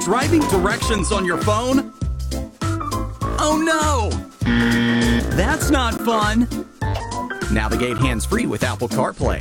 Driving directions on your phone? Oh no! That's not fun! Navigate hands free with Apple CarPlay.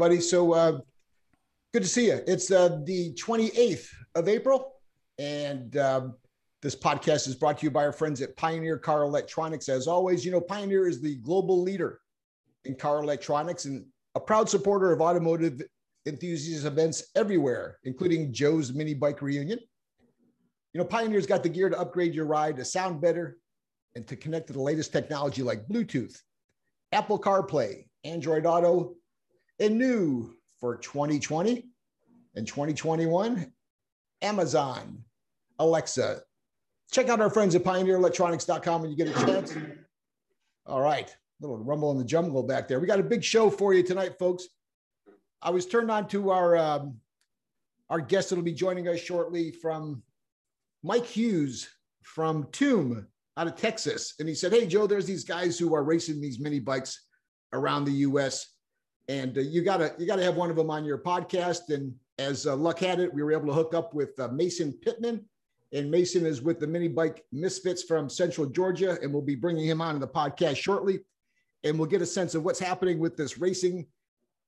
Everybody. So uh, good to see you. It's uh, the 28th of April, and um, this podcast is brought to you by our friends at Pioneer Car Electronics. As always, you know, Pioneer is the global leader in car electronics and a proud supporter of automotive enthusiast events everywhere, including Joe's Mini Bike Reunion. You know, Pioneer's got the gear to upgrade your ride to sound better and to connect to the latest technology like Bluetooth, Apple CarPlay, Android Auto, and new for 2020 and 2021, Amazon, Alexa. Check out our friends at pioneerelectronics.com when you get a chance. All right, little rumble in the jungle back there. We got a big show for you tonight, folks. I was turned on to our um, our guest that'll be joining us shortly from Mike Hughes from Tomb out of Texas, and he said, "Hey Joe, there's these guys who are racing these mini bikes around the U.S." and uh, you gotta you gotta have one of them on your podcast. And as uh, luck had it, we were able to hook up with uh, Mason Pittman, and Mason is with the Mini Bike Misfits from Central Georgia, and we'll be bringing him on the podcast shortly, and we'll get a sense of what's happening with this racing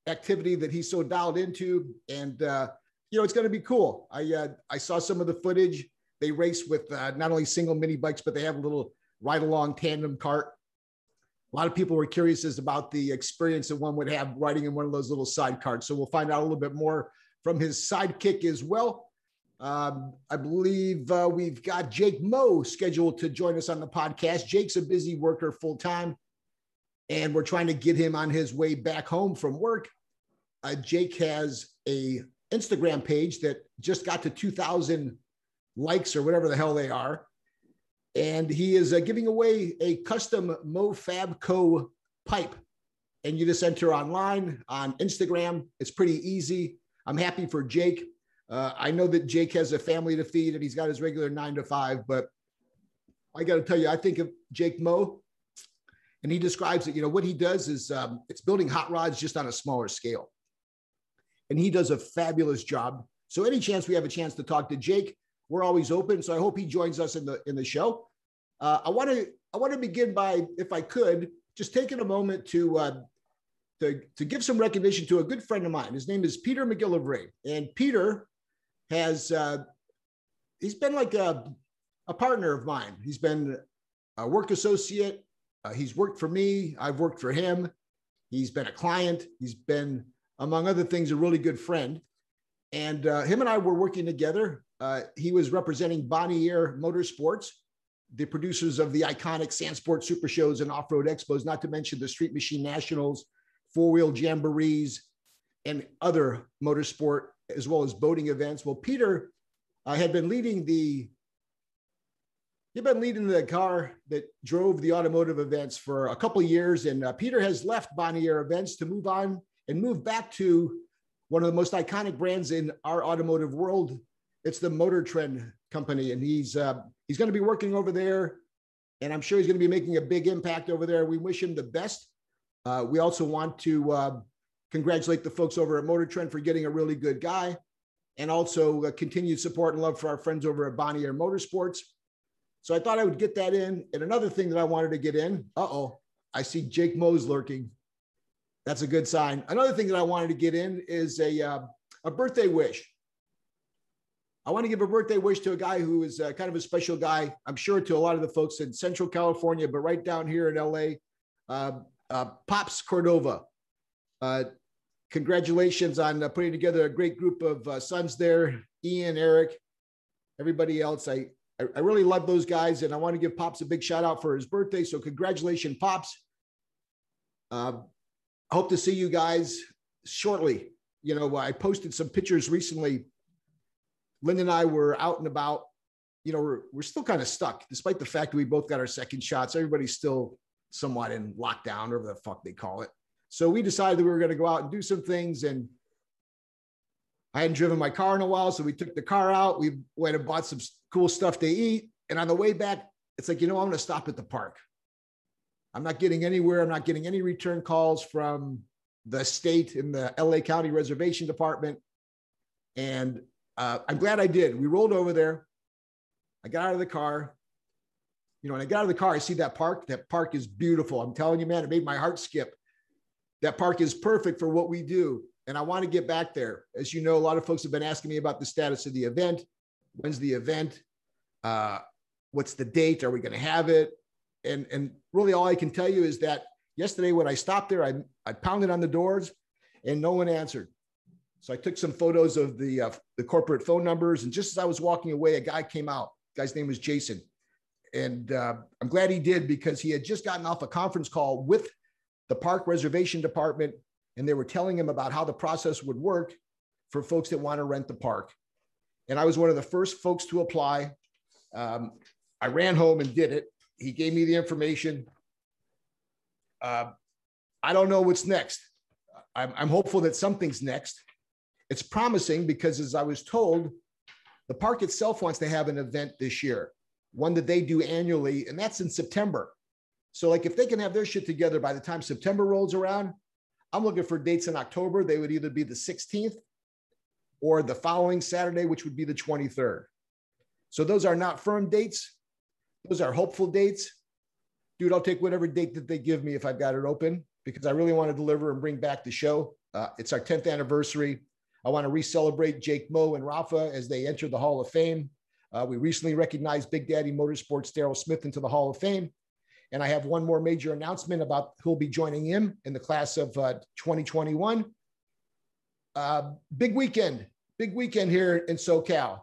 activity that he's so dialed into, and uh, you know it's going to be cool. I uh, I saw some of the footage. They race with uh, not only single mini bikes, but they have a little ride along tandem cart a lot of people were curious as about the experience that one would have riding in one of those little side carts. So we'll find out a little bit more from his sidekick as well. Um, I believe uh, we've got Jake Moe scheduled to join us on the podcast. Jake's a busy worker full time, and we're trying to get him on his way back home from work. Uh, Jake has a Instagram page that just got to 2,000 likes or whatever the hell they are and he is uh, giving away a custom MoFabCo pipe. And you just enter online on Instagram. It's pretty easy. I'm happy for Jake. Uh, I know that Jake has a family to feed and he's got his regular nine to five, but I got to tell you, I think of Jake Moe, and he describes it. You know, what he does is um, it's building hot rods just on a smaller scale. And he does a fabulous job. So, any chance we have a chance to talk to Jake, we're always open. So I hope he joins us in the in the show. Uh, I want to I want to begin by, if I could, just taking a moment to uh, to to give some recognition to a good friend of mine. His name is Peter McGillivray, and Peter has uh, he's been like a a partner of mine. He's been a work associate. Uh, he's worked for me. I've worked for him. He's been a client. He's been, among other things, a really good friend. And uh, him and I were working together uh, he was representing Bonnier Motorsports, the producers of the iconic Sandsport Super Shows and Off Road Expos, not to mention the Street Machine Nationals, four wheel jamborees, and other motorsport as well as boating events. Well, Peter uh, had been leading the He'd been leading the car that drove the automotive events for a couple years, and uh, Peter has left Bonnier Events to move on and move back to one of the most iconic brands in our automotive world, it's the Motor Trend company, and he's uh, he's going to be working over there, and I'm sure he's going to be making a big impact over there. We wish him the best. Uh, we also want to uh, congratulate the folks over at Motor Trend for getting a really good guy, and also uh, continued support and love for our friends over at Bonnier Motorsports. So I thought I would get that in. And another thing that I wanted to get in. Uh oh, I see Jake Moe's lurking. That's a good sign. Another thing that I wanted to get in is a uh, a birthday wish. I want to give a birthday wish to a guy who is uh, kind of a special guy. I'm sure to a lot of the folks in Central California, but right down here in LA, uh, uh, Pops Cordova. Uh, congratulations on uh, putting together a great group of uh, sons there. Ian, Eric, everybody else. I, I really love those guys, and I want to give Pops a big shout out for his birthday. So congratulations, Pops. Hope to see you guys shortly. You know, I posted some pictures recently. Lynn and I were out and about. You know, we're, we're still kind of stuck, despite the fact that we both got our second shots. Everybody's still somewhat in lockdown, whatever the fuck they call it. So we decided that we were going to go out and do some things. And I hadn't driven my car in a while. So we took the car out. We went and bought some cool stuff to eat. And on the way back, it's like, you know, I'm going to stop at the park. I'm not getting anywhere. I'm not getting any return calls from the state in the LA County Reservation Department. And uh, I'm glad I did. We rolled over there. I got out of the car. You know, when I got out of the car, I see that park. That park is beautiful. I'm telling you, man, it made my heart skip. That park is perfect for what we do. And I want to get back there. As you know, a lot of folks have been asking me about the status of the event. When's the event? Uh, what's the date? Are we going to have it? And, and really, all I can tell you is that yesterday when I stopped there, I, I pounded on the doors and no one answered. So I took some photos of the, uh, the corporate phone numbers. And just as I was walking away, a guy came out. The guy's name was Jason. And uh, I'm glad he did because he had just gotten off a conference call with the park reservation department and they were telling him about how the process would work for folks that want to rent the park. And I was one of the first folks to apply. Um, I ran home and did it. He gave me the information. Uh, I don't know what's next. I'm, I'm hopeful that something's next. It's promising because, as I was told, the park itself wants to have an event this year, one that they do annually, and that's in September. So, like, if they can have their shit together by the time September rolls around, I'm looking for dates in October. They would either be the 16th or the following Saturday, which would be the 23rd. So those are not firm dates. Those are hopeful dates. Dude, I'll take whatever date that they give me if I've got it open because I really want to deliver and bring back the show. Uh, it's our 10th anniversary. I want to re-celebrate Jake Moe and Rafa as they enter the Hall of Fame. Uh, we recently recognized Big Daddy Motorsports Daryl Smith into the Hall of Fame. And I have one more major announcement about who'll be joining him in the class of uh, 2021. Uh, big weekend, big weekend here in SoCal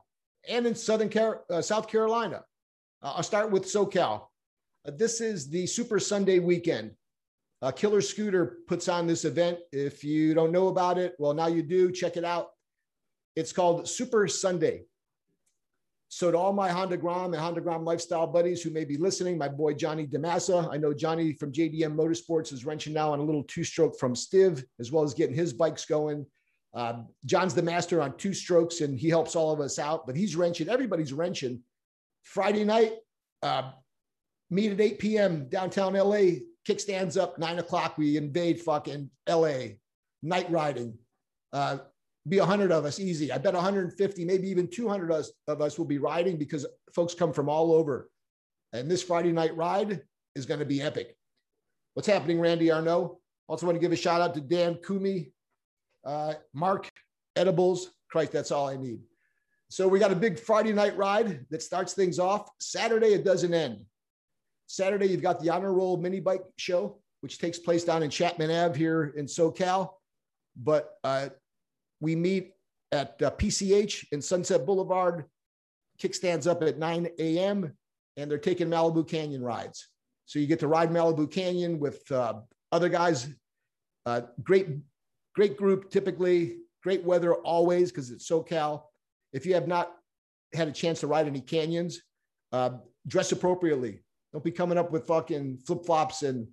and in Southern Car- uh, South Carolina. Uh, I'll start with SoCal. Uh, this is the Super Sunday weekend. Uh, Killer Scooter puts on this event. If you don't know about it, well, now you do. Check it out. It's called Super Sunday. So to all my Honda Grom and Honda Grom lifestyle buddies who may be listening, my boy Johnny DeMassa, I know Johnny from JDM Motorsports is wrenching now on a little two-stroke from Stiv, as well as getting his bikes going. Uh, John's the master on two strokes, and he helps all of us out. But he's wrenching. Everybody's wrenching. Friday night, uh, meet at 8 p.m. downtown LA. Kickstands up nine o'clock. We invade fucking LA. Night riding. Uh, be 100 of us easy. I bet 150, maybe even 200 of us will be riding because folks come from all over. And this Friday night ride is going to be epic. What's happening, Randy Arnaud? Also want to give a shout out to Dan Kumi, uh, Mark Edibles. Christ, that's all I need. So we got a big Friday night ride that starts things off. Saturday, it doesn't end. Saturday, you've got the Honor Roll mini bike show, which takes place down in Chapman Ave here in SoCal. But uh, we meet at uh, PCH in Sunset Boulevard. Kickstands up at 9 a.m. and they're taking Malibu Canyon rides. So you get to ride Malibu Canyon with uh, other guys. Uh, great, great group, typically. Great weather always because it's SoCal. If you have not had a chance to ride any canyons, uh, dress appropriately. Don't be coming up with fucking flip flops and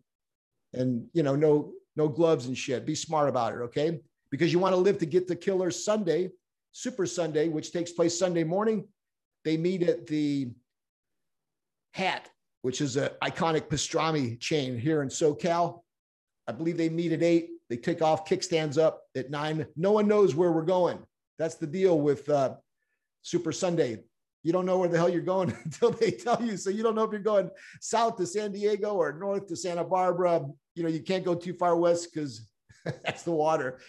and you know no no gloves and shit. Be smart about it, okay? because you want to live to get the killer Sunday, Super Sunday, which takes place Sunday morning. They meet at the Hat, which is an iconic pastrami chain here in SoCal. I believe they meet at eight. They take off, kickstands up at nine. No one knows where we're going. That's the deal with uh, Super Sunday. You don't know where the hell you're going until they tell you. So you don't know if you're going south to San Diego or north to Santa Barbara. You know, you can't go too far west because that's the water.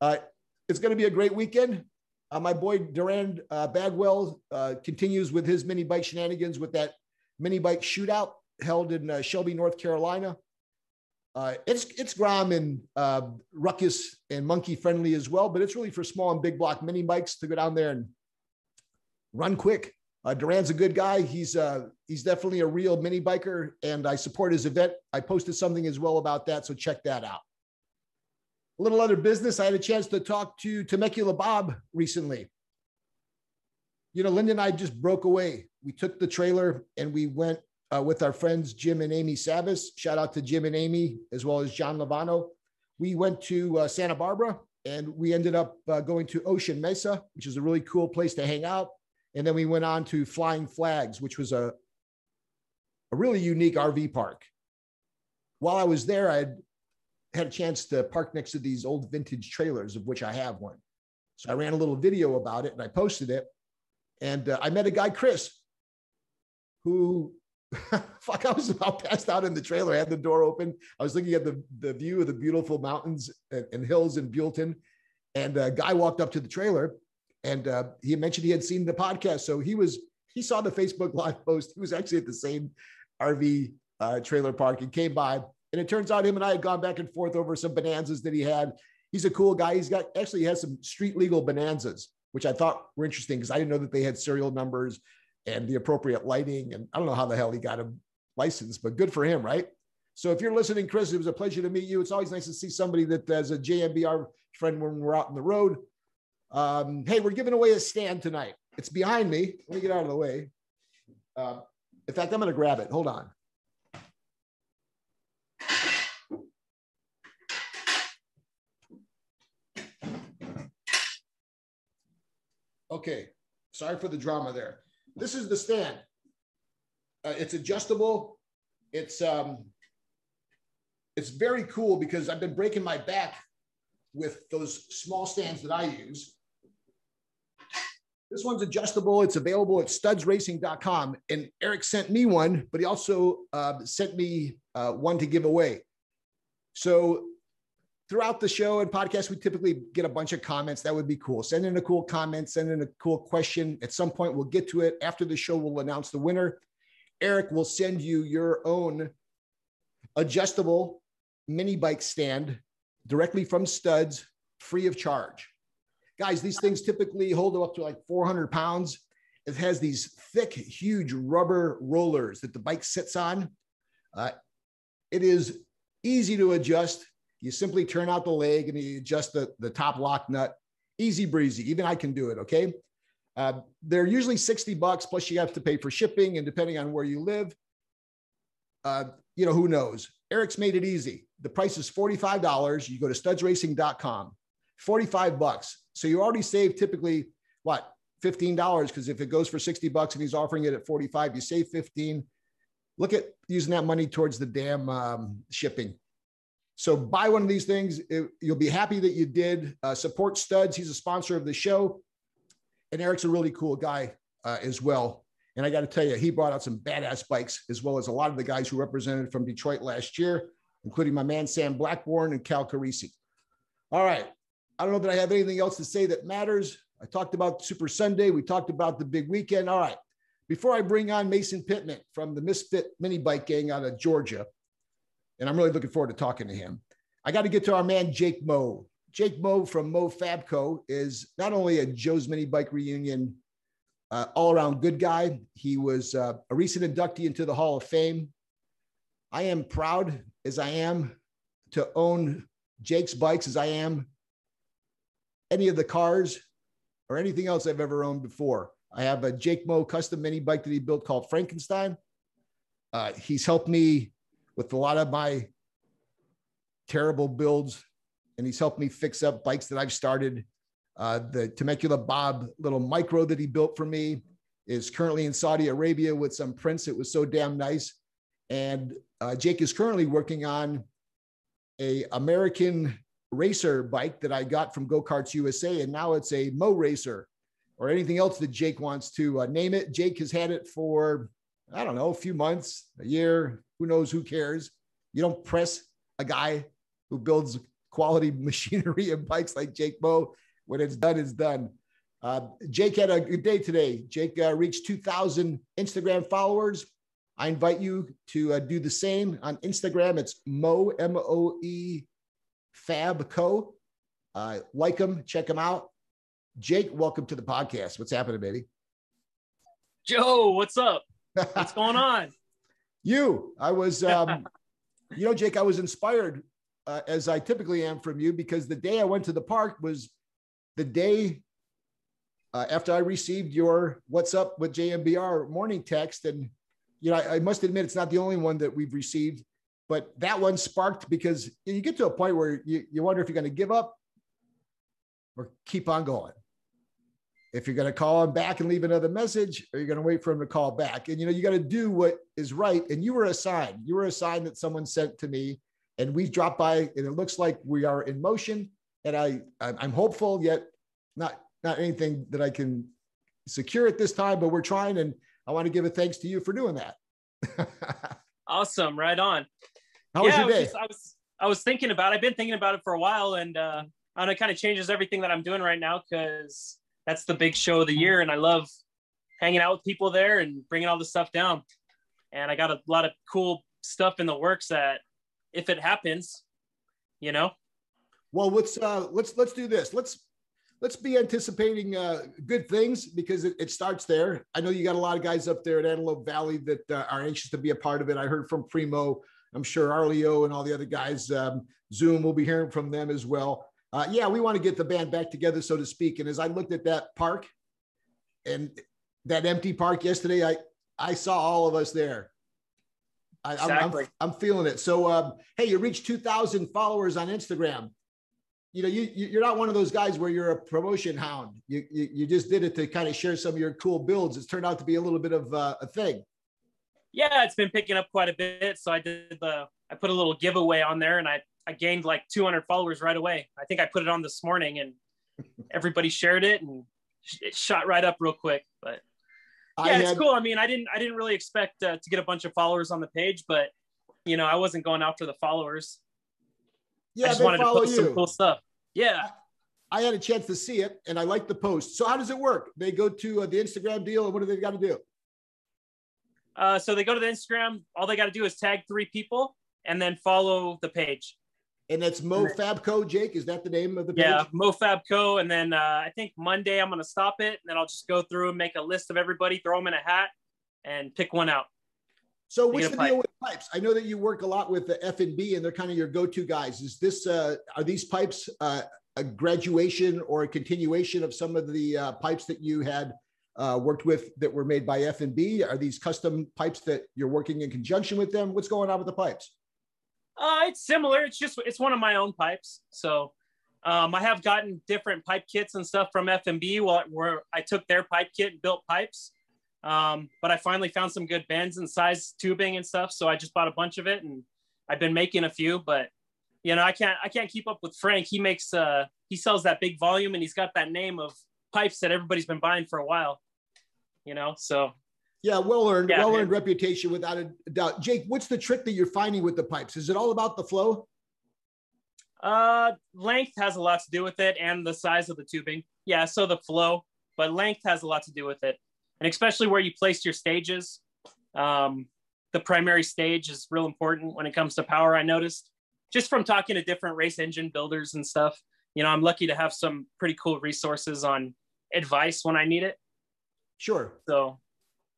Uh, it's going to be a great weekend. Uh, my boy Duran uh, Bagwell uh, continues with his mini bike shenanigans with that mini bike shootout held in uh, Shelby, North Carolina. Uh, it's it's Grom and ruckus and monkey friendly as well, but it's really for small and big block mini bikes to go down there and run quick. Uh, Duran's a good guy. He's uh, he's definitely a real mini biker, and I support his event. I posted something as well about that, so check that out. A little other business. I had a chance to talk to Temecula Bob recently. You know, Linda and I just broke away. We took the trailer and we went uh, with our friends Jim and Amy Savas. Shout out to Jim and Amy, as well as John Lovano. We went to uh, Santa Barbara and we ended up uh, going to Ocean Mesa, which is a really cool place to hang out. And then we went on to Flying Flags, which was a, a really unique RV park. While I was there, I had a chance to park next to these old vintage trailers, of which I have one. So I ran a little video about it and I posted it. And uh, I met a guy, Chris, who, fuck, I was about passed out in the trailer. I had the door open. I was looking at the, the view of the beautiful mountains and, and hills in Buellton. And a guy walked up to the trailer and uh, he mentioned he had seen the podcast. So he was, he saw the Facebook live post. He was actually at the same RV uh, trailer park and came by and it turns out him and I had gone back and forth over some bonanzas that he had. He's a cool guy. He's got actually he has some street legal bonanzas, which I thought were interesting because I didn't know that they had serial numbers and the appropriate lighting. And I don't know how the hell he got him licensed, but good for him, right? So if you're listening, Chris, it was a pleasure to meet you. It's always nice to see somebody that as a JMBR friend when we're out on the road. Um, hey, we're giving away a stand tonight. It's behind me. Let me get out of the way. Uh, in fact, I'm going to grab it. Hold on. Okay, sorry for the drama there. This is the stand. Uh, it's adjustable. It's um, it's very cool because I've been breaking my back with those small stands that I use. This one's adjustable. It's available at studsracing.com. And Eric sent me one, but he also uh, sent me uh, one to give away. So throughout the show and podcast, we typically get a bunch of comments. That would be cool. Send in a cool comment, send in a cool question. At some point, we'll get to it. After the show, we'll announce the winner. Eric will send you your own adjustable mini bike stand directly from studs, free of charge. Guys, these things typically hold up to like 400 pounds. It has these thick, huge rubber rollers that the bike sits on. Uh, it is easy to adjust you simply turn out the leg and you adjust the, the top lock nut. Easy breezy. Even I can do it. Okay. Uh, they're usually 60 bucks, plus you have to pay for shipping. And depending on where you live, uh, you know, who knows? Eric's made it easy. The price is $45. You go to studsracing.com, 45 bucks. So you already save typically what? $15. Because if it goes for 60 bucks and he's offering it at 45, you save 15. Look at using that money towards the damn um, shipping. So buy one of these things. It, you'll be happy that you did. Uh, support Studs. He's a sponsor of the show. And Eric's a really cool guy uh, as well. And I got to tell you, he brought out some badass bikes, as well as a lot of the guys who represented from Detroit last year, including my man Sam Blackburn and Cal Carisi. All right. I don't know that I have anything else to say that matters. I talked about Super Sunday. We talked about the big weekend. All right. Before I bring on Mason Pittman from the Misfit Mini Bike Gang out of Georgia, and I'm really looking forward to talking to him. I got to get to our man, Jake Moe. Jake Moe from Moe Fabco is not only a Joe's Mini Bike Reunion uh, all around good guy, he was uh, a recent inductee into the Hall of Fame. I am proud as I am to own Jake's bikes as I am any of the cars or anything else I've ever owned before. I have a Jake Moe custom mini bike that he built called Frankenstein. Uh, he's helped me with a lot of my terrible builds, and he's helped me fix up bikes that I've started. Uh, the Temecula Bob little micro that he built for me is currently in Saudi Arabia with some prince. It was so damn nice. And uh, Jake is currently working on a American racer bike that I got from Go Karts USA, and now it's a Mo Racer or anything else that Jake wants to uh, name it. Jake has had it for I don't know, a few months, a year, who knows, who cares? You don't press a guy who builds quality machinery and bikes like Jake Moe. When it's done, it's done. Uh, Jake had a good day today. Jake uh, reached 2,000 Instagram followers. I invite you to uh, do the same on Instagram. It's mo M O E Fab Co. Uh, like them, check them out. Jake, welcome to the podcast. What's happening, baby? Joe, what's up? What's going on? you, I was, um, you know, Jake, I was inspired uh, as I typically am from you because the day I went to the park was the day uh, after I received your "What's up" with JMBR morning text, and you know, I, I, must admit it's not the only one that we've received, but that one sparked because you get to a point where you, you wonder if you're going to give up or keep on going. If you're going to call him back and leave another message, or you're going to wait for him to call back. And you know, you got to do what is right. And you were a sign. You were a sign that someone sent to me, and we dropped by, and it looks like we are in motion. And I, I'm hopeful, yet not not anything that I can secure at this time, but we're trying. And I want to give a thanks to you for doing that. awesome. Right on. How yeah, was your day? I was, just, I was, I was thinking about, It. I've been thinking about it for a while and, uh, and it kind of changes everything that I'm doing right now. Cause that's the big show of the year. And I love hanging out with people there and bringing all this stuff down. And I got a lot of cool stuff in the works that if it happens, you know, well, let's, uh, let's, let's do this. Let's, let's be anticipating uh, good things because it, it, starts there. I know you got a lot of guys up there at Antelope Valley that uh, are anxious to be a part of it. I heard from Primo. I'm sure Arleo and all the other guys. Um, Zoom, we'll be hearing from them as well. Uh, yeah, we want to get the band back together, so to speak. And as I looked at that park and that empty park yesterday, I I saw all of us there. I, exactly. I'm, I'm, feeling it. So, um, hey, you reached 2,000 followers on Instagram you know, you you're not one of those guys where you're a promotion hound. You you, you just did it to kind of share some of your cool builds. It's turned out to be a little bit of uh, a thing. Yeah, it's been picking up quite a bit. So I did the I put a little giveaway on there, and I I gained like 200 followers right away. I think I put it on this morning, and everybody shared it, and it shot right up real quick. But yeah, had, it's cool. I mean, I didn't I didn't really expect uh, to get a bunch of followers on the page, but you know, I wasn't going after the followers. Yeah, I just wanted to post you. some cool stuff. Yeah. I had a chance to see it and I liked the post. So how does it work? They go to uh, the Instagram deal and what do they got to do? Uh, so they go to the Instagram. All they got to do is tag three people and then follow the page. And that's MoFabCo, Jake. Is that the name of the page? Yeah, MoFabCo. And then uh, I think Monday I'm going to stop it. And then I'll just go through and make a list of everybody, throw them in a hat, and pick one out. So what's the deal with pipes? I know that you work a lot with the F and B, and they're kind of your go-to guys. Is this uh, are these pipes uh, a graduation or a continuation of some of the uh, pipes that you had uh, worked with that were made by F and B? Are these custom pipes that you're working in conjunction with them? What's going on with the pipes? Uh, it's similar. It's just it's one of my own pipes. So um, I have gotten different pipe kits and stuff from F and B where I took their pipe kit and built pipes. Um, but I finally found some good bends and size tubing and stuff. So I just bought a bunch of it and I've been making a few, but you know, I can't, I can't keep up with Frank. He makes, uh, he sells that big volume and he's got that name of pipes that everybody's been buying for a while, you know? So yeah, well earned, yeah, well earned reputation without a doubt. Jake, what's the trick that you're finding with the pipes? Is it all about the flow? Uh, length has a lot to do with it and the size of the tubing. Yeah, so the flow, but length has a lot to do with it and especially where you place your stages. Um, the primary stage is real important when it comes to power. I noticed just from talking to different race engine builders and stuff. You know, I'm lucky to have some pretty cool resources on advice when I need it. Sure. So,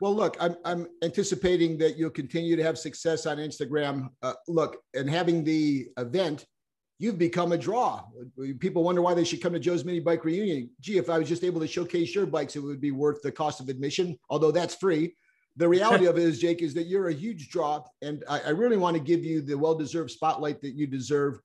well, look, I'm I'm anticipating that you'll continue to have success on Instagram. Uh, look, and having the event you've become a draw. People wonder why they should come to Joe's Mini Bike Reunion. Gee, if I was just able to showcase your bikes, it would be worth the cost of admission, although that's free. The reality of it is, Jake, is that you're a huge draw, and I, I really want to give you the well-deserved spotlight that you deserve.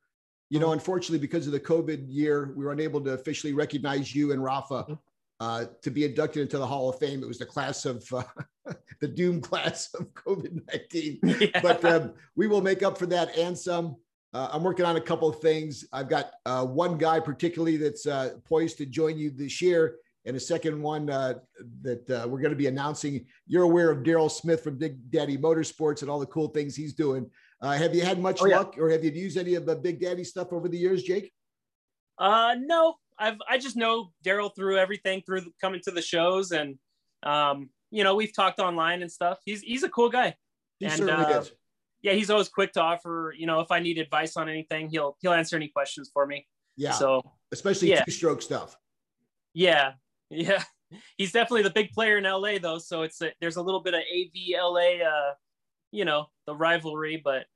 You know, mm-hmm. unfortunately, because of the COVID year, we were unable to officially recognize you and Rafa mm-hmm. Uh, to be inducted into the Hall of Fame. It was the class of uh, the doom class of COVID 19. Yeah. But um, we will make up for that and some. Uh, I'm working on a couple of things. I've got uh, one guy particularly that's uh, poised to join you this year, and a second one uh, that uh, we're going to be announcing. You're aware of Daryl Smith from Big Daddy Motorsports and all the cool things he's doing. Uh, have you had much oh, luck, yeah. or have you used any of the Big Daddy stuff over the years, Jake? Uh, no. I've I just know Daryl through everything through coming to the shows, and um, you know we've talked online and stuff. He's he's a cool guy. He and, certainly is yeah, he's always quick to offer. You know, if I need advice on anything, he'll he'll answer any questions for me. Yeah. So especially yeah. two stroke stuff. Yeah. Yeah. he's definitely the big player in LA though. So it's a, there's a little bit of AVLA, uh, you know, the rivalry, but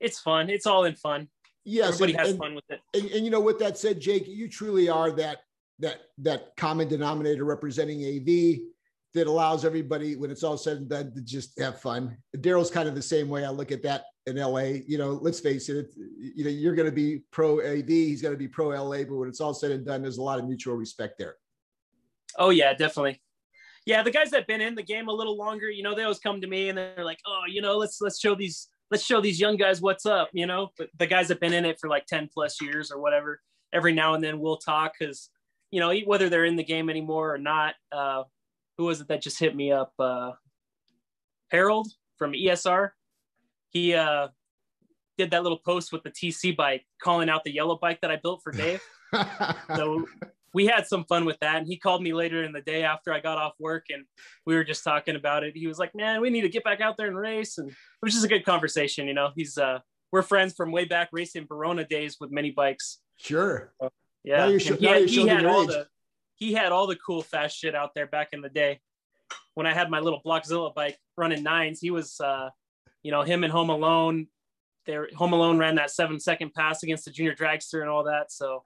it's fun. It's all in fun. Yes, Everybody and, has and, fun with it. and, and you know, with that said, Jake, you truly are that that that common denominator representing AV that allows everybody, when it's all said and done, to just have fun. Daryl's kind of the same way. I look at that in LA. You know, let's face it. You know, you're going to be pro AV. He's going to be pro LA. But when it's all said and done, there's a lot of mutual respect there. Oh yeah, definitely. Yeah, the guys that have been in the game a little longer, you know, they always come to me and they're like, "Oh, you know, let's let's show these let's show these young guys what's up." You know, but the guys that been in it for like ten plus years or whatever. Every now and then we'll talk because, you know, whether they're in the game anymore or not. Uh, who was it that just hit me up? Uh, Harold from ESR. He uh, did that little post with the TC bike, calling out the yellow bike that I built for Dave. so we had some fun with that. And he called me later in the day after I got off work and we were just talking about it. He was like, man, we need to get back out there and race. And it was just a good conversation. You know, he's, uh, we're friends from way back racing Verona days with mini bikes. Sure. So, yeah. Now you're, sh- now you're he had all age. the, he had all the cool fast shit out there back in the day. When I had my little Blockzilla bike running nines, he was, uh, you know, him and Home Alone. There, Home Alone ran that seven second pass against the junior dragster and all that. So,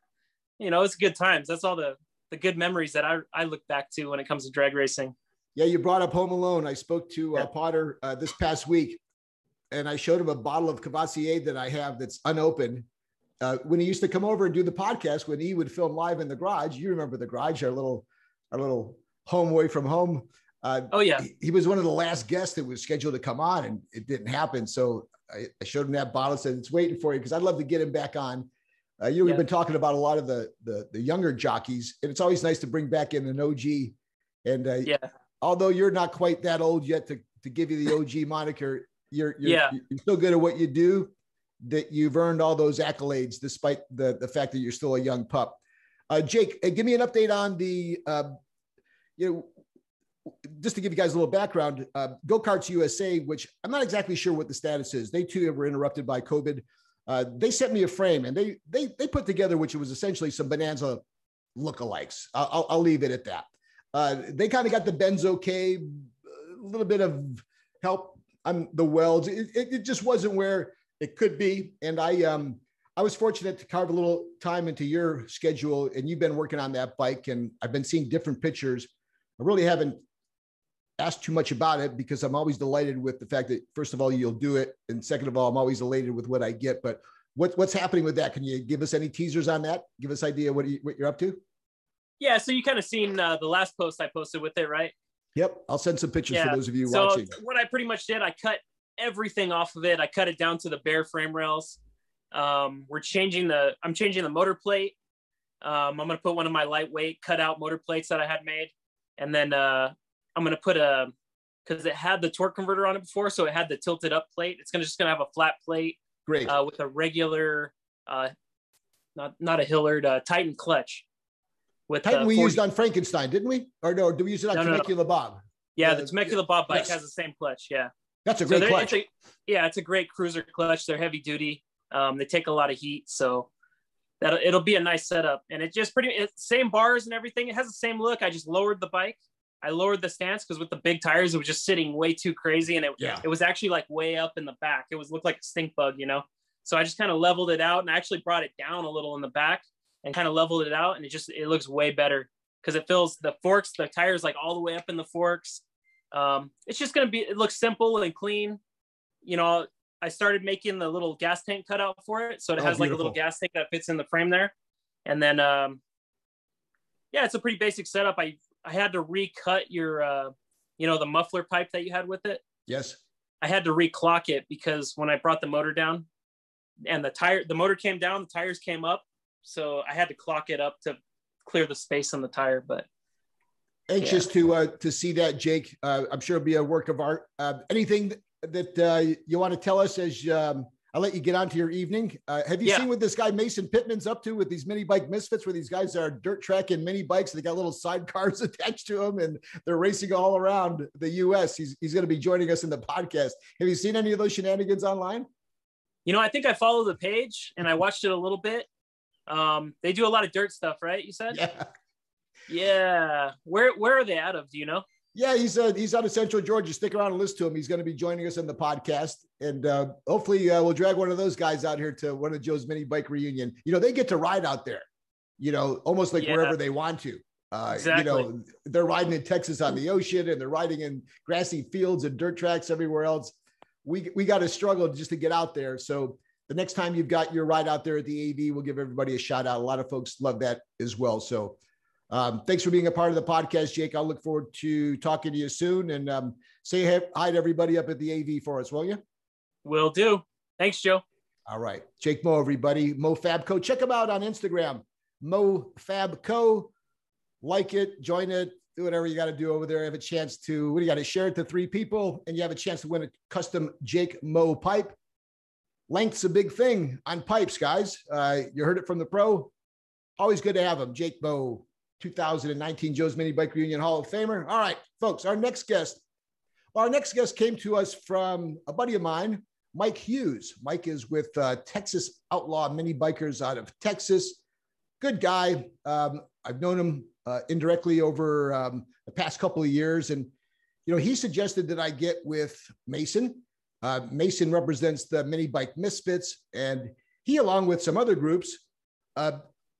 you know, it's good times. That's all the the good memories that I I look back to when it comes to drag racing. Yeah, you brought up Home Alone. I spoke to uh, Potter uh, this past week, and I showed him a bottle of Courvoisier that I have that's unopened. Uh, when he used to come over and do the podcast, when he would film live in the garage, you remember the garage, our little, our little home away from home. Uh, Oh yeah, he, he was one of the last guests that was scheduled to come on, and it didn't happen. So I, I showed him that bottle, said it's waiting for you because I'd love to get him back on. Uh, you know, we've been talking about a lot of the, the the younger jockeys, and it's always nice to bring back in an OG. And uh, yeah, although you're not quite that old yet to, to give you the OG moniker, you're, you're, Yeah. you're so good at what you do that you've earned all those accolades despite the, the fact that you're still a young pup. Uh, Jake, uh, give me an update on the, uh, you know, just to give you guys a little background, uh, Go Karts USA, which I'm not exactly sure what the status is. They too were interrupted by COVID. Uh, they sent me a frame and they they they put together, which was essentially some Bonanza lookalikes. I'll, I'll, leave it at that. Uh, they kind of got the Benz okay, a little bit of help on the welds. It, it, it just wasn't where it could be. And I um I was fortunate to carve a little time into your schedule, and you've been working on that bike, and I've been seeing different pictures. I really haven't asked too much about it because I'm always delighted with the fact that first of all you'll do it, and second of all I'm always elated with what I get. But what, what's happening with that? Can you give us any teasers on that? Give us idea what, you, what you're up to? yeah. So you kind of seen uh, the last post I posted with it, right? Yep, I'll send some pictures Yeah, for those of you so watching. what I pretty much did, I cut everything off of it. I cut it down to the bare frame rails. Um, we're changing the, I'm changing the motor plate. Um, I'm gonna put one of my lightweight cut out motor plates that I had made, and then uh, I'm gonna put a, because it had the torque converter on it before, so it had the tilted up plate. It's gonna just gonna have a flat plate Great. uh, with a regular, uh, not not a Hilliard, uh, Titan clutch. With Titan we 40 used on Frankenstein, didn't we? Or no, did we use it on No, no, no. Bob? yeah, the Temecula Bob bike yes. has the same clutch. Yeah. That's a great they're- clutch. It's a, yeah, it's a great cruiser clutch. They're heavy duty. Um, they take a lot of heat, so that it'll be a nice setup. And it just pretty it, same bars and everything. It has the same look. I just lowered the bike. I lowered the stance because with the big tires, it was just sitting way too crazy, and it Yeah. it was actually like way up in the back. It was looked like a stink bug, you know. So I just kind of leveled it out and I actually brought it down a little in the back and kind of leveled it out, and it just it looks way better because it feels the forks, the tires like all the way up in the forks. Um, it's just gonna be. It looks simple and clean. You know, I started making the little gas tank cutout for it, so it Oh, has like a little gas tank that fits in the frame there. And then, um, yeah, it's a pretty basic setup. I I had to recut your, uh, you know, the muffler pipe that you had with it. yes. I had to reclock it because when I brought the motor down, and the tire, the motor came down, the tires came up, so I had to clock it up to clear the space on the tire. But Anxious to uh, to see that, Jake. Uh, I'm sure it'll be a work of art. Uh, anything that uh, you want to tell us as um, I let you get on to your evening? Uh, have you Yeah. seen what this guy Mason Pittman's up to with these mini bike misfits, where these guys are dirt tracking mini bikes? They got little sidecars attached to them, and they're racing all around the U.S. He's he's going to be joining us in the podcast. Have you seen any of those shenanigans online? you know, I think I follow the page and I watched it a little bit. Um, they do a lot of dirt stuff, right? You said. Yeah. Yeah. Where where are they out of? Do you know? Yeah, he's uh, he's out of Central Georgia. Stick around and listen to him. He's going to be joining us in the podcast, and uh, hopefully uh, we'll drag one of those guys out here to one of Joe's mini bike reunion. You know, they get to ride out there, you know, almost like yeah. wherever they want to. Uh, exactly. You know, they're riding in Texas on the ocean, and they're riding in grassy fields and dirt tracks everywhere else. We we got to struggle just to get out there. So the next time you've got your ride out there at the AV, we'll give everybody a shout out. A lot of folks love that as well. So um, thanks for being a part of the podcast, Jake. I'll look forward to talking to you soon. And um, say hi to everybody up at the AV for us, will you? Will do. Thanks, Joe. All right. Jake Moe, everybody. Mo Fabco. Check him out on Instagram. Mo Fabco. Like it, join it, do whatever you got to do over there. Have a chance to, what do you got to share it to three people, and you have a chance to win a custom Jake Moe pipe. Length's a big thing on pipes, guys. Uh, you heard it from the pro. Always good to have them. Jake Moe, 2019 Joe's Mini Bike Reunion Hall of Famer. All right, folks, our next guest. Our next guest came to us from a buddy of mine, Mike Hughes. Mike is with uh, Texas Outlaw Mini Bikers out of Texas. Good guy. Um, I've known him uh, indirectly over um, the past couple of years. And, you know, he suggested that I get with Mason. Uh, Mason represents the Mini Bike Misfits, and he, along with some other groups, uh,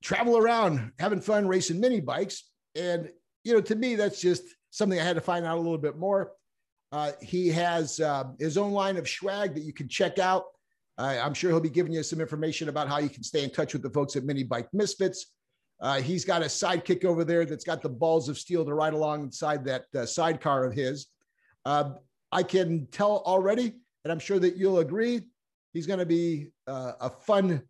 travel around having fun racing mini bikes. And, you know, to me, that's just something I had to find out a little bit more. Uh, he has uh, his own line of swag that you can check out. Uh, I'm sure he'll be giving you some information about how you can stay in touch with the folks at Mini Bike Misfits. Uh, he's got a sidekick over there that's got the balls of steel to ride alongside that uh, sidecar of his. Uh, I can tell already, and I'm sure that you'll agree, he's going to be a fun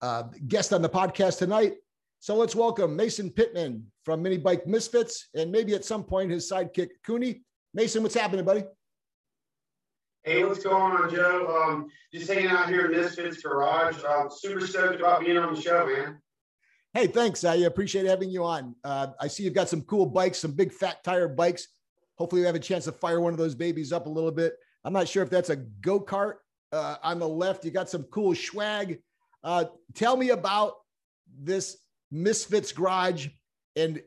uh, guest on the podcast tonight. So let's welcome Mason Pittman from Mini Bike Misfits and maybe at some point his sidekick Cooney. Mason, what's happening, buddy? Hey, what's going on, Joe? Um, just hanging out here in Misfits Garage. Super stoked about being on the show, man. Hey, thanks. I appreciate having you on. Uh, I see you've got some cool bikes, some big fat tire bikes. Hopefully, we have a chance to fire one of those babies up a little bit. I'm not sure if that's a go kart. Uh, on the left, you got some cool swag. Uh, tell me about this Misfits Garage and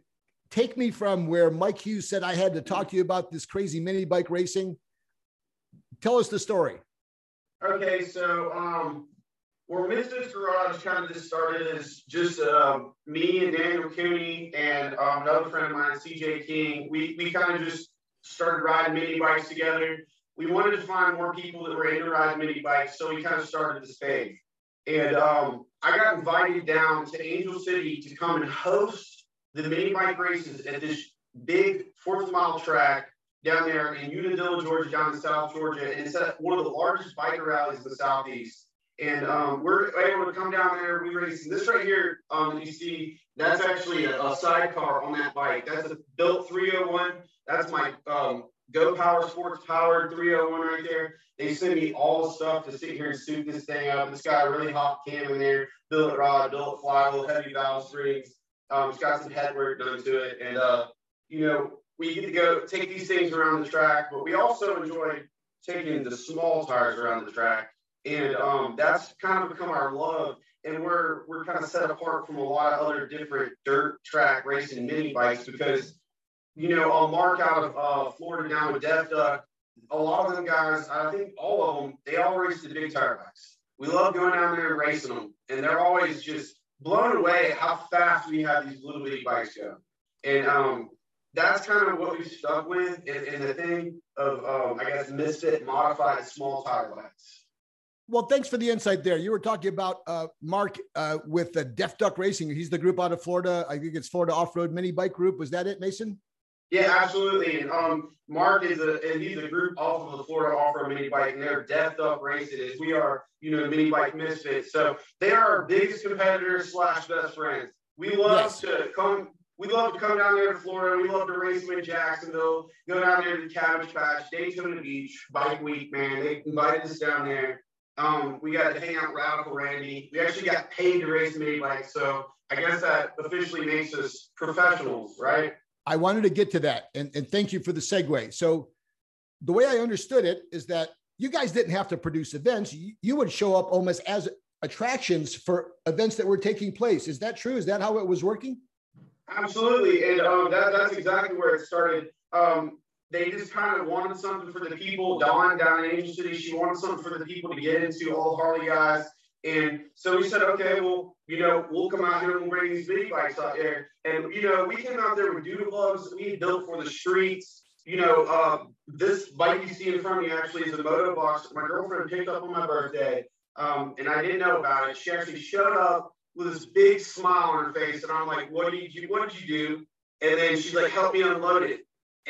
take me from where Mike Hughes said I had to talk to you about this crazy mini bike racing. Tell us the story. Okay, so um, where Misfits Garage kind of just started is just um, me and Daniel Cooney and um, another friend of mine, CJ King. We, we kind of just started riding mini bikes together. We wanted to find more people that were into riding mini bikes, so we kind of started this page. And um, I got invited down to Angel City to come and host the mini bike races at this big fourth mile track down there in Unadilla, Georgia, down in South Georgia. And it's one of the largest biker rallies in the Southeast. And um, we're able to come down there. We race. this right here um, that you see, that's actually a, a sidecar on that bike. That's a built 301. That's my um, Go Power Sports Powered 301 right there. They send me all the stuff to sit here and suit this thing up. It's got a really hot cam in there, billet rod, billet flywheel, heavy valve springs. Um, it's got some headwork done to it. And, uh, you know, we get to go take these things around the track, but we also enjoy taking the small tires around the track. And um, that's kind of become our love. And we're, we're kind of set apart from a lot of other different dirt track racing mini bikes because you know, a Mark out of uh, Florida down with Def Duck, a lot of them guys, I think all of them, they all race the big tire bikes. We love going down there and racing them, and they're always just blown away at how fast we have these little bitty bikes go. And um, that's kind of what we stuck with, and, and the thing of, um, I guess, misfit modified small tire bikes. Well, thanks for the insight there. You were talking about uh, Mark uh, with the Def Duck Racing. He's the group out of Florida. I think it's Florida Off Road Mini Bike Group. Was that it, Mason? Yeah, absolutely. And um, Mark is a and he's a group off of the Florida Off-Road Mini Bike, and they're Def Duck races. We are, you know, mini bike misfits. So they are our biggest competitors slash best friends. We love yes. to come. We love to come down there to Florida. We love to race them in Jacksonville. Go down there to the Cabbage Patch, Daytona Beach, Bike Week. Man, they invited us down there. Um, we got to hang out with Radical Randy. We actually got paid to race mini bikes, so I guess that officially makes us professionals, right? I wanted to get to that, and, and thank you for the segue. So, the way I understood it is that you guys didn't have to produce events; you, you would show up almost as attractions for events that were taking place. Is that true? Is that how it was working? Absolutely, and um, that, that's exactly where it started. Um, they just kind of wanted something for the people. Dawn down in Angel City, she wanted something for the people to get into, all Harley guys. And so we said, okay, well, you know, we'll come out here and we'll bring these mini bikes out there. And, you know, we came out there with doodlebugs that we built for the streets. You know, uh, this bike you see in front of me actually is a moto box that my girlfriend picked up on my birthday. Um, and I didn't know about it. She actually showed up with this big smile on her face. And I'm like, what did you, what did you do? And then she's like, help me unload it.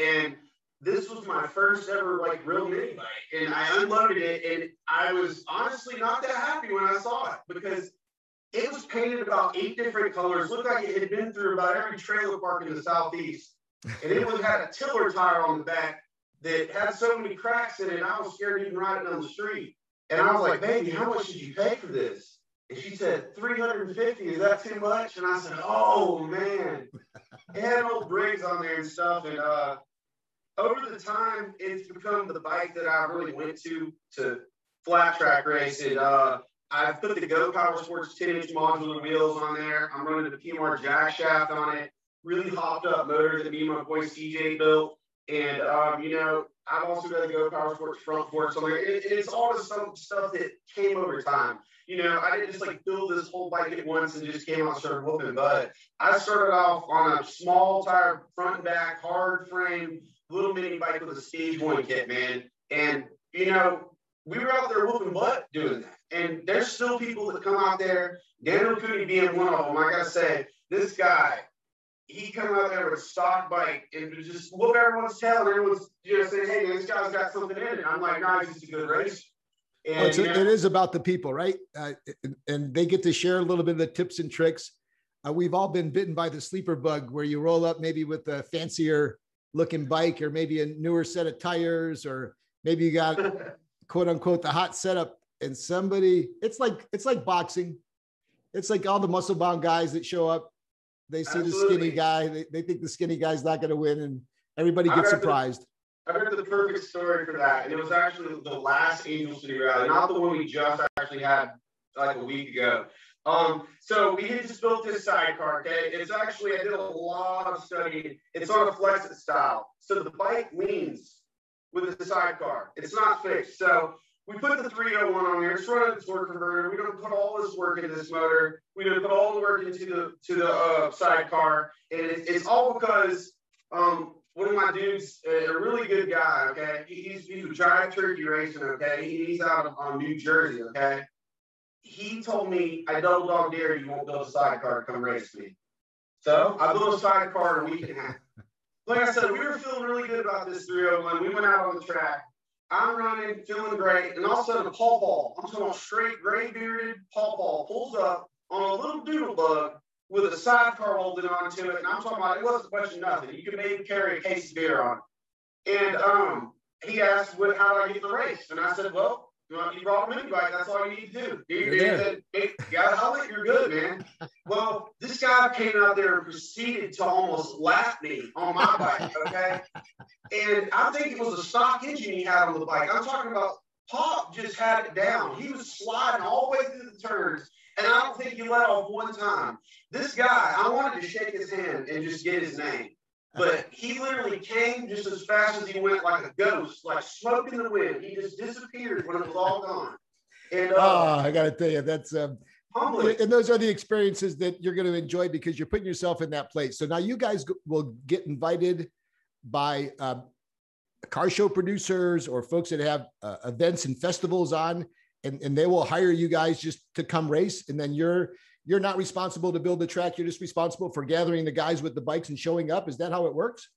And this was my first ever like real mini bike and I unloaded it and I was honestly not that happy when I saw it because it was painted about eight different colors, looked like it had been through about every trailer park in the southeast. And it was had a tiller tire on the back that had so many cracks in it, I was scared to even ride it on the street. And I was like, baby, how much did you pay for this? And she said, 350, is that too much? And I said, oh man. It had old Briggs on there and stuff. And uh over the time, it's become the bike that I really went to to flat track race. Uh, I've put the Go Power Sports 10 inch modular wheels on there. I'm running the PMR jack shaft on it, really hopped up motor that me and my boy CJ built. And, um, you know, I've also got the Go Power Sports front forks on there. It, it's all the some stuff that came over time. You know, I didn't just like build this whole bike at once and just came out and started whooping butt. I started off on a small tire, front and back, hard frame, little mini bike with a stage one kit, man. And, you know, we were out there whooping butt doing that. And there's still people that come out there, Daniel Cooney being one of them. Like I said, this guy, he come out there with a stock bike and just whoop everyone's tail and everyone's you know saying, hey, this guy's got something in it. I'm like, no, he's just a good race. And, well, you know, it is about the people, right? Uh, and they get to share a little bit of the tips and tricks. Uh, we've all been bitten by the sleeper bug where you roll up maybe with a fancier looking bike or maybe a newer set of tires or maybe you got quote unquote the hot setup and somebody it's like it's like boxing. It's like all the muscle bound guys that show up. They see Absolutely. the skinny guy they, they think the skinny guy's not going to win and everybody gets surprised the, i heard the perfect story for that. And it was actually the last angel city rally not the one we just actually had like a week ago um, so we just built this sidecar, okay? It's actually, I did a lot of studying. It's on a flex style. So the bike leans with the sidecar. It's not fixed. So we put the 301 on here. It's running its work converter. We don't put all this work into this motor. We don't put all the work into the to the uh, sidecar. And it, it's all because um, one of my dudes, a really good guy, okay? He's, he's a drive turkey racing, okay? He's out of um, New Jersey, okay? He told me, I double dog dare you won't build a sidecar to come race me. So I built a sidecar in a week and a half. Like I said, we were feeling really good about this 301. We went out on the track. I'm running, feeling great. And all of a sudden, Pop Pop, I'm talking straight gray bearded Pop Pop, pulls up on a little doodle bug with a sidecar holding onto it. And I'm talking about it wasn't a much of nothing. You could maybe carry a case of beer on it. And um, he asked, what, how do I get the race? And I said, well, you brought him in bike. That's all you need to do. Dude, dude said, hey, you got a helmet, you're good, man. well, this guy came out there and proceeded to almost lap me on my bike, okay? and I think it was a stock engine he had on the bike. I'm talking about Pop just had it down. He was sliding all the way through the turns, and I don't think he let off one time. This guy, I wanted to shake his hand and just get his name. But he literally came just as fast as he went, like a ghost, like smoke in the wind. He just disappeared when it was all gone. And uh, oh, I got to tell you, that's um, humbling. And those are the experiences that you're going to enjoy because you're putting yourself in that place. So now you guys will get invited by um, car show producers or folks that have uh, events and festivals on, and, and they will hire you guys just to come race, and then you're you're not responsible to build the track. You're just responsible for gathering the guys with the bikes and showing up. Is that how it works?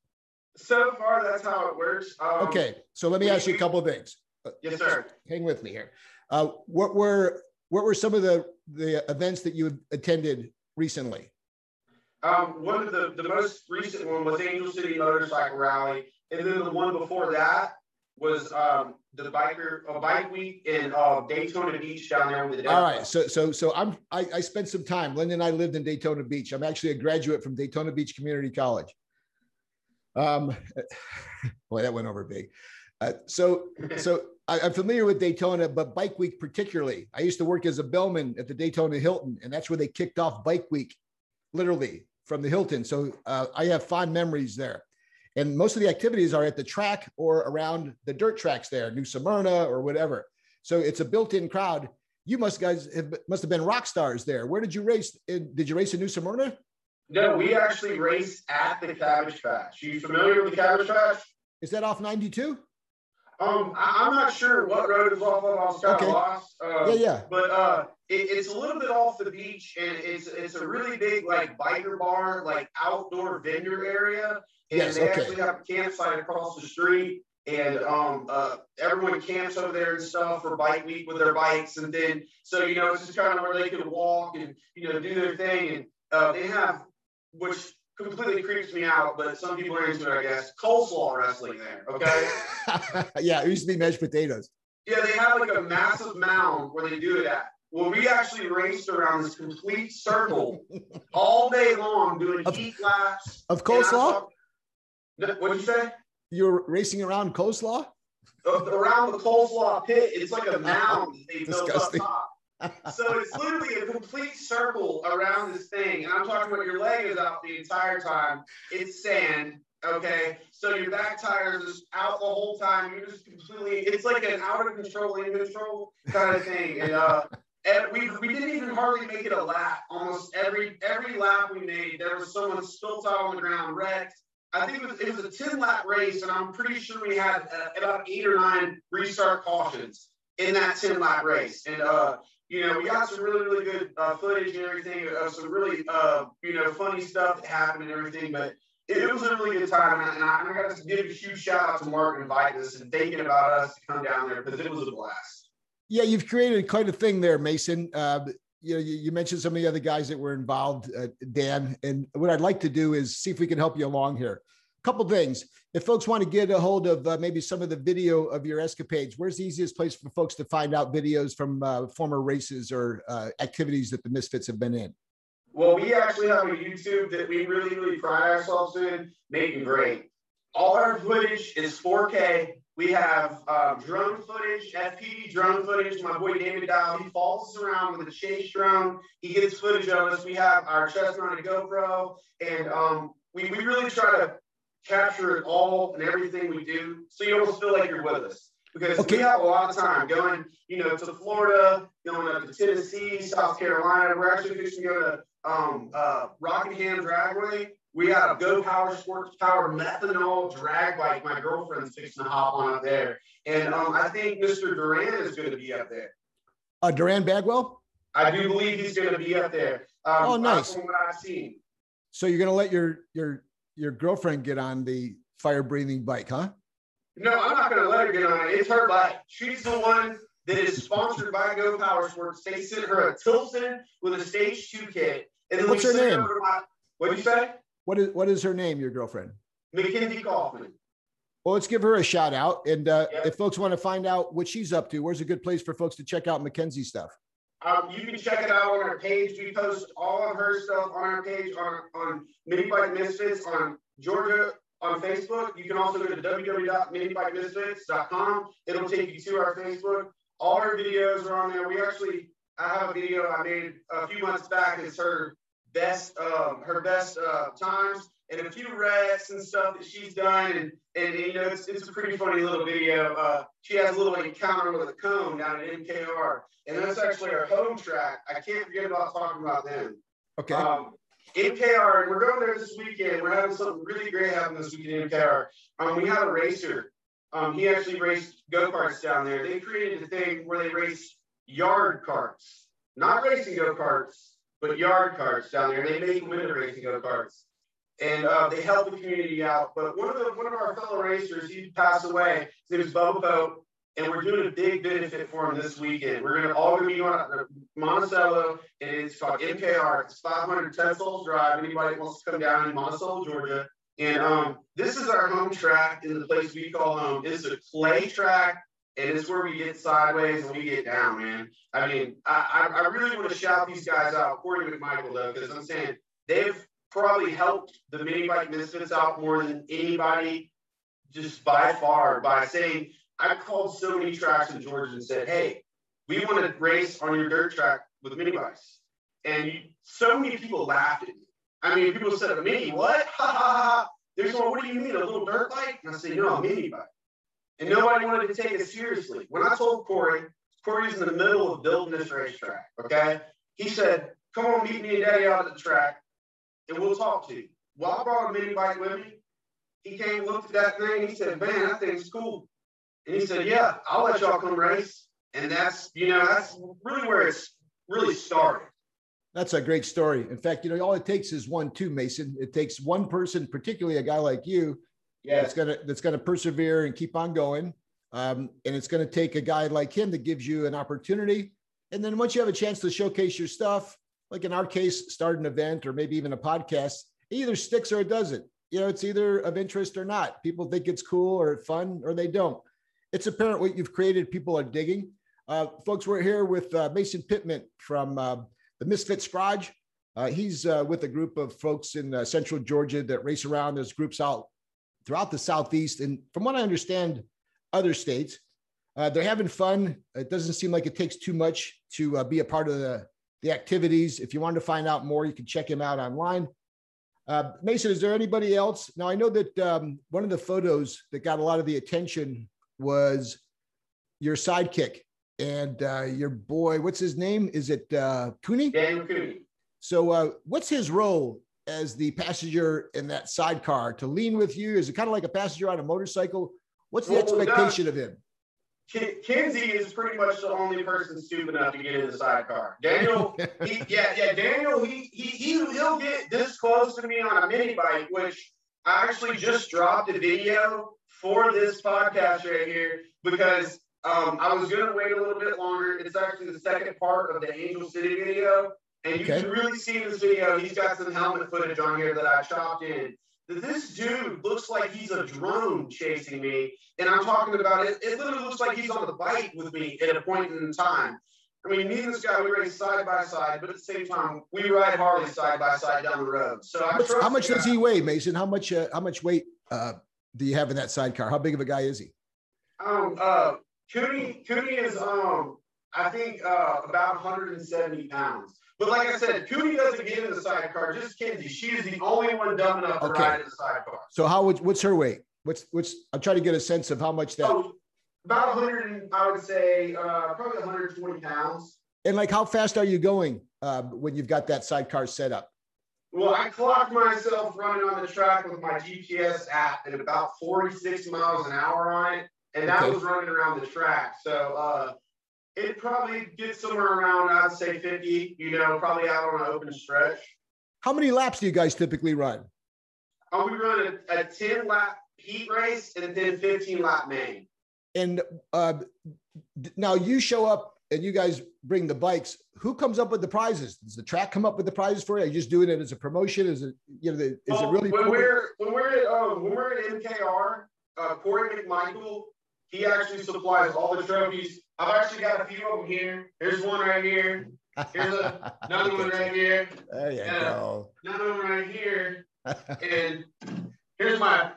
So far, that's how it works. Um, okay, so let me ask you a couple of things. Uh, yes, sir. Hang with me here. Uh, what were what were some of the the events that you attended recently? Um, one of the the most recent one was Angel City Motorcycle Rally, and then the one before that was um, the biker a bike week in uh, Daytona Beach down there with the. All right, so so so I'm I, I spent some time. Linda and I lived in Daytona Beach. I'm actually a graduate from Daytona Beach Community College. Um, boy, that went over big. Uh, so so I, am familiar with Daytona, but Bike Week particularly. I used to work as a bellman at the Daytona Hilton, and that's where they kicked off Bike Week, literally from the Hilton. So uh, I have fond memories there. And most of the activities are at the track or around the dirt tracks there, New Smyrna or whatever. So it's a built-in crowd. You must guys have, must have been rock stars there. Where did you race? Did you race in New Smyrna? No, we actually race at the Cabbage Patch. You familiar with the Cabbage Patch? Is that off 92? Um, I, am not sure what road it's off of. I was kind of okay. lost. Uh, yeah, yeah. But uh, it, it's a little bit off the beach, and it's it's a really big like biker bar, like outdoor vendor area. And yes, they okay. actually have a campsite across the street, and um, uh, everyone camps over there and stuff for bike week with their bikes, and then so you know it's just kind of where they can walk and you know do their thing, and uh, they have which completely creeps me out, but some people are into it, I guess. Coleslaw wrestling there, okay? yeah, it used to be mashed potatoes. Yeah, they have like a massive mound where they do it at. Well, we actually raced around this complete circle all day long doing of, heat laps. Of coleslaw? What did you say? You're racing around coleslaw? around the coleslaw pit. It's like a oh, mound they built up top so it's literally a complete circle around this thing. And I'm talking about your leg is out the entire time. It's sand. Okay. So your back tires is out the whole time. You're just completely, it's like an out of control, in control kind of thing. And, uh, and we, we didn't even hardly make it a lap. Almost every every lap we made, there was someone spilt out on the ground, wrecked. I think it was, it was a 10 lap race, and I'm pretty sure we had uh, about eight or nine restart cautions in that 10 lap race. And uh, you know, we got some really, really good uh, footage and everything some really, uh, you know, funny stuff that happened and everything. But it, it was a really good time. And I, and I got to give a huge shout out to Mark and inviting us and thinking about us to come down there because it was a blast. Yeah, you've created quite a thing there, Mason. Uh, you know, you, you, mentioned some of the other guys that were involved, uh, Dan. And what I'd like to do is see if we can help you along here couple things. If folks want to get a hold of uh, maybe some of the video of your escapades, where's the easiest place for folks to find out videos from uh, former races or uh, activities that the Misfits have been in? Well, we actually have a YouTube that we really, really pride ourselves in making great. All our footage is 4K. We have um, drone footage, FPV drone footage. My boy David Dow, he us around with a chase drone. He gets footage of us. We have our chest mounted GoPro, and um, we, we really try to capture it all and everything we do, so you almost feel like you're with us. Because okay. we have a lot of time going, you know, to Florida, going up to Tennessee, South Carolina. We're actually fixing to go to um, uh, Rockingham Dragway. We got a Go Power Sports Power methanol drag bike. My girlfriend's fixing to hop on up there, and um, I think Mr. Duran is going to be up there. Uh, Duran Bagwell. I do believe he's going to be up there. Um, oh, nice. From what I've seen. So you're going to let your your your girlfriend get on the fire breathing bike, huh? No, I'm not going to let her get on it. It's her bike. She's the one that is sponsored by Go Power Sports. They sent her a Tilson with a stage two kit. And then What's her name? Her my, what did you say? What is what is her name? Your girlfriend? Mackenzie Kaufman. Well, let's give her a shout out. And uh, yep. if folks want to find out what she's up to, where's a good place for folks to check out Mackenzie stuff? Um, you can check it out on our page. We post all of her stuff on our page on, on Mini Bike Misfits on Georgia on Facebook. You can also go to www.minibikemisfits.com. It'll take you to our Facebook. All our videos are on there. We actually, I have a video I made a few months back. It's her best, um, her best uh, times and a few wrecks and stuff that she's done. And, and, you know, it's, it's a pretty funny little video. Uh, she has a little encounter with a cone down at MKR. And that's actually our home track. I can't forget about talking about them. Okay. Um, MKR, and we're going there this weekend. We're having something really great happen this weekend in MKR. Um, we have a racer. Um, he actually raced go karts down there. They created a thing where they race yard carts, not racing go karts, but yard carts down there. They make winter racing go karts, and uh, they help the community out. But one of the one of our fellow racers, he passed away. His name is Bubba and we're doing a big benefit for him this weekend. We're gonna all gonna be on Monticello, and it's called MKR. It's 500 Tesla Drive. Anybody wants to come down in Monticello, Georgia, and um, this is our home track in the place we call home. It's a clay track, and it's where we get sideways and we get down, man. I mean, I, I really want to shout these guys out, Corey McMichael, though, because I'm saying they've probably helped the mini bike misfits out more than anybody just by far by saying I called so many tracks in Georgia and said, hey, we want to race on your dirt track with mini bikes. And so many people laughed at me. I mean, people said a mini, what? Ha ha ha. They're going, what do you mean, a little dirt bike? And I said, no, a mini bike. And nobody wanted to take it seriously. When I told Corey, Corey's in the middle of building this racetrack, okay? He said, come on, meet me and daddy out at the track and we'll talk to you. Well, I brought a mini bike with me. He came, looked at that thing, he said, man, that thing's cool. And he said, yeah, I'll let y'all come race. And that's, you know, that's really where it's really started. That's a great story. In fact, you know, all it takes is one, two, Mason. It takes one person, particularly a guy like you, yeah. that's gonna that's gonna persevere and keep on going. Um, and it's gonna take a guy like him that gives you an opportunity. And then once you have a chance to showcase your stuff, like in our case, start an event or maybe even a podcast, it either sticks or it doesn't. You know, it's either of interest or not. People think it's cool or fun or they don't. It's apparent what you've created, people are digging. Uh, folks, we're here with uh, Mason Pittman from uh, the Misfits Garage. Uh, he's uh, with a group of folks in uh, central Georgia that race around. There's groups out throughout the Southeast. And from what I understand, other states, uh, they're having fun. It doesn't seem like it takes too much to uh, be a part of the, the activities. If you want to find out more, you can check him out online. Uh, Mason, is there anybody else? Now, I know that um, one of the photos that got a lot of the attention was your sidekick and uh, your boy, what's his name? Is it uh, Cooney? Daniel Cooney. So, uh, what's his role as the passenger in that sidecar to lean with you? Is it kind of like a passenger on a motorcycle? What's the well, expectation of him? Kenzie is pretty much the only person stupid enough to get in the sidecar. Daniel, he, yeah, yeah, Daniel, he, he, he, he'll get this close to me on a mini bike, which I actually just dropped a video for this podcast right here because um, I was going to wait a little bit longer. It's actually the second part of the Angel City video. And you okay. can really see in this video, he's got some helmet footage on here that I chopped in. This dude looks like he's a drone chasing me. And I'm talking about it. It literally looks like he's on the bike with me at a point in time. I mean, me and this guy, we race side by side, but at the same time, we ride Harley side by side down the road. So how much, how much does he weigh, Mason? How much, uh, how much weight uh, do you have in that sidecar? How big of a guy is he? Um, uh, Cooney, Cooney is um, I think uh, about 170 pounds. But like I said, Cooney doesn't get in the sidecar. Just Kenzie. She is the only one dumb enough to okay. ride in the sidecar. So how would what's her weight? What's what's? I'm trying to get a sense of how much that. Oh, about 100. I would say uh, probably 120 pounds. And like, how fast are you going uh, when you've got that sidecar set up? Well, I clocked myself running on the track with my GPS app at about 46 miles an hour on it and that okay. was running around the track. So uh, it probably gets somewhere around, I'd say 50, you know, probably out on an open stretch. How many laps do you guys typically run? Oh, we run a, a 10 lap heat race and then 15 lap main. And uh, now you show up and you guys bring the bikes. Who comes up with the prizes? Does the track come up with the prizes for you? Are you just doing it as a promotion? Is it, you know, the, is oh, it really? When we're, when we're at, um, when we're at MKR, uh, Corey McMichael he actually supplies all the trophies. I've actually got a few of them here. Here's one right here. Here's a, another one right here. There you go. Another one right here. and here's my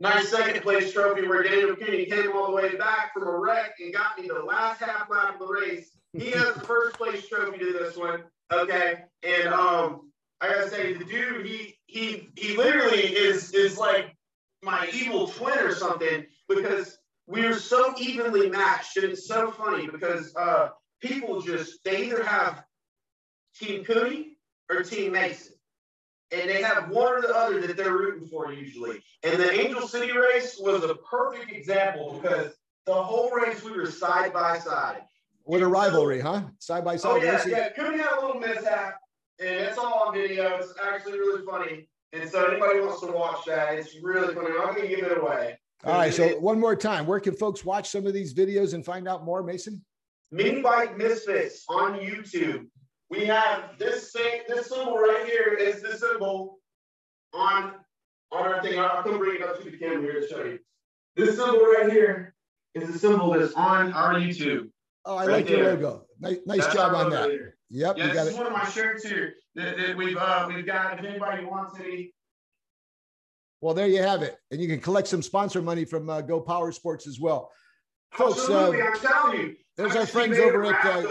nice second place trophy where Daniel Cooney came all the way back from a wreck and got me the last half lap of the race. He has the first place trophy to this one. Okay. And um I gotta say the dude, he he he literally is is like my evil twin or something because we are so evenly matched, and it's so funny because uh, people just they either have Team Cooney or Team Mason, and they have one or the other that they're rooting for usually. And the Angel City race was a perfect example because the whole race we were side by side. What a rivalry, huh? Side by side. Oh yeah, racing. yeah. Cooney had a little mishap, and it's all on video. It's actually really funny. And so anybody wants to watch that, it's really funny. I'm gonna give it away. All right. So one more time, where can folks watch some of these videos and find out more, Mason? Mini Bike Misfits on YouTube. We have this thing, this symbol right here is the symbol on on our thing. I'll come bring it up to the camera here to show you. This symbol right here is the symbol that's on our YouTube. Oh, I right like there. your logo. Nice, nice job on that. Yep, yeah, this is it. one of my shirts here that, that we've uh, we've got. If anybody wants any well, there you have it. And you can collect some sponsor money from uh, Go Power Sports as well. Folks, uh, I'm telling you. There's our friends over at uh,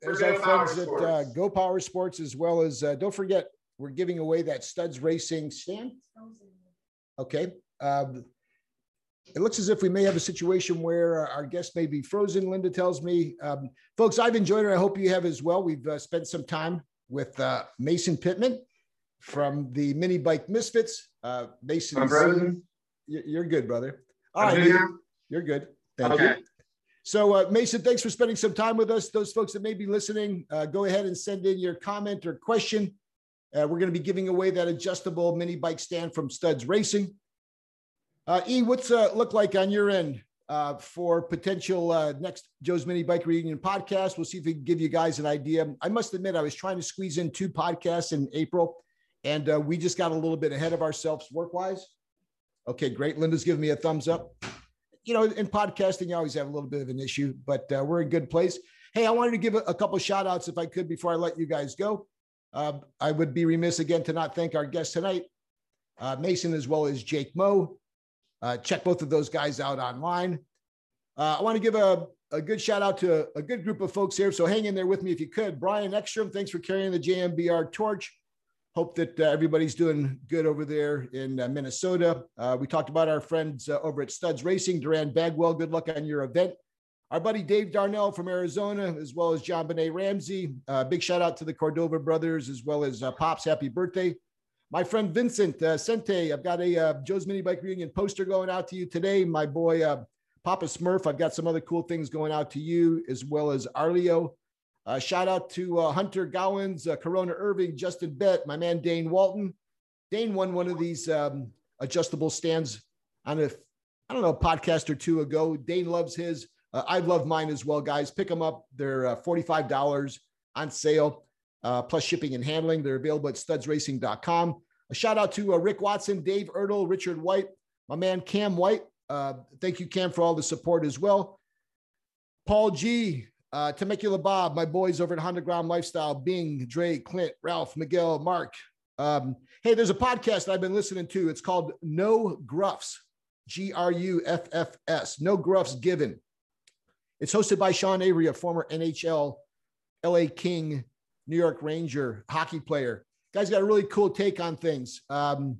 there's our friends at uh, Go Power Sports as well as uh, don't forget we're giving away that Studs Racing stand. Okay. Um, it looks as if we may have a situation where our guest may be frozen. Linda tells me, um, folks, I've enjoyed it. I hope you have as well. We've uh, spent some time with uh, Mason Pittman from the Mini Bike Misfits. Uh, Mason, I'm frozen. you're good, brother. All right, I'm right, here. you're good. Thank Okay. you. So, uh, Mason, thanks for spending some time with us. Those folks that may be listening, uh, go ahead and send in your comment or question. Uh, we're going to be giving away that adjustable mini bike stand from Studs Racing. Uh, e, what's uh, look like on your end uh, for potential uh, next Joe's Mini Bike Reunion podcast? We'll see if we can give you guys an idea. I must admit, I was trying to squeeze in two podcasts in April, and uh, we just got a little bit ahead of ourselves work wise. Okay, great. Linda's giving me a thumbs up you know, in podcasting, you always have a little bit of an issue, but uh, we're in good place. Hey, I wanted to give a, a couple shout outs if I could before I let you guys go. Uh, I would be remiss again to not thank our guest tonight, uh, Mason, as well as Jake Moe. Uh, check both of those guys out online. Uh, I want to give a, a good shout out to a, a good group of folks here. So hang in there with me if you could. Brian Ekstrom, thanks for carrying the JMBR torch. Hope that uh, everybody's doing good over there in uh, Minnesota. Uh, we talked about our friends uh, over at Studs Racing, Duran Bagwell. Good luck on your event. Our buddy Dave Darnell from Arizona, as well as John Benet Ramsey. Uh, big shout out to the Cordova brothers, as well as Pops. Happy birthday. My friend Vincent uh, Sente, I've got a Joe's Mini Bike Reunion poster going out to you today. My boy Papa Smurf, I've got some other cool things going out to you, as well as Arleo. Uh, shout out to uh, Hunter Gowans, uh, Corona Irving, Justin Bett, my man Dane Walton. Dane won one of these um, adjustable stands on a, I don't know, a podcast or two ago. Dane loves his. Uh, I love mine as well, guys. Pick them up. They're uh, $45 on sale, uh, plus shipping and handling. They're available at studsracing.com. A shout out to Rick Watson, Dave Ertl, Richard White, my man Cam White. Thank you, Cam, for all the support as well. Paul G, uh, Temecula Bob, my boys over at Honda Grom Lifestyle, Bing, Dre, Clint, Ralph, Miguel, Mark. Um, hey, there's a podcast I've been listening to. It's called No Gruffs, G R U F F S, No Gruffs Given. It's hosted by Sean Avery, a former NHL, LA King, New York Ranger hockey player. Guy's got a really cool take on things. Um,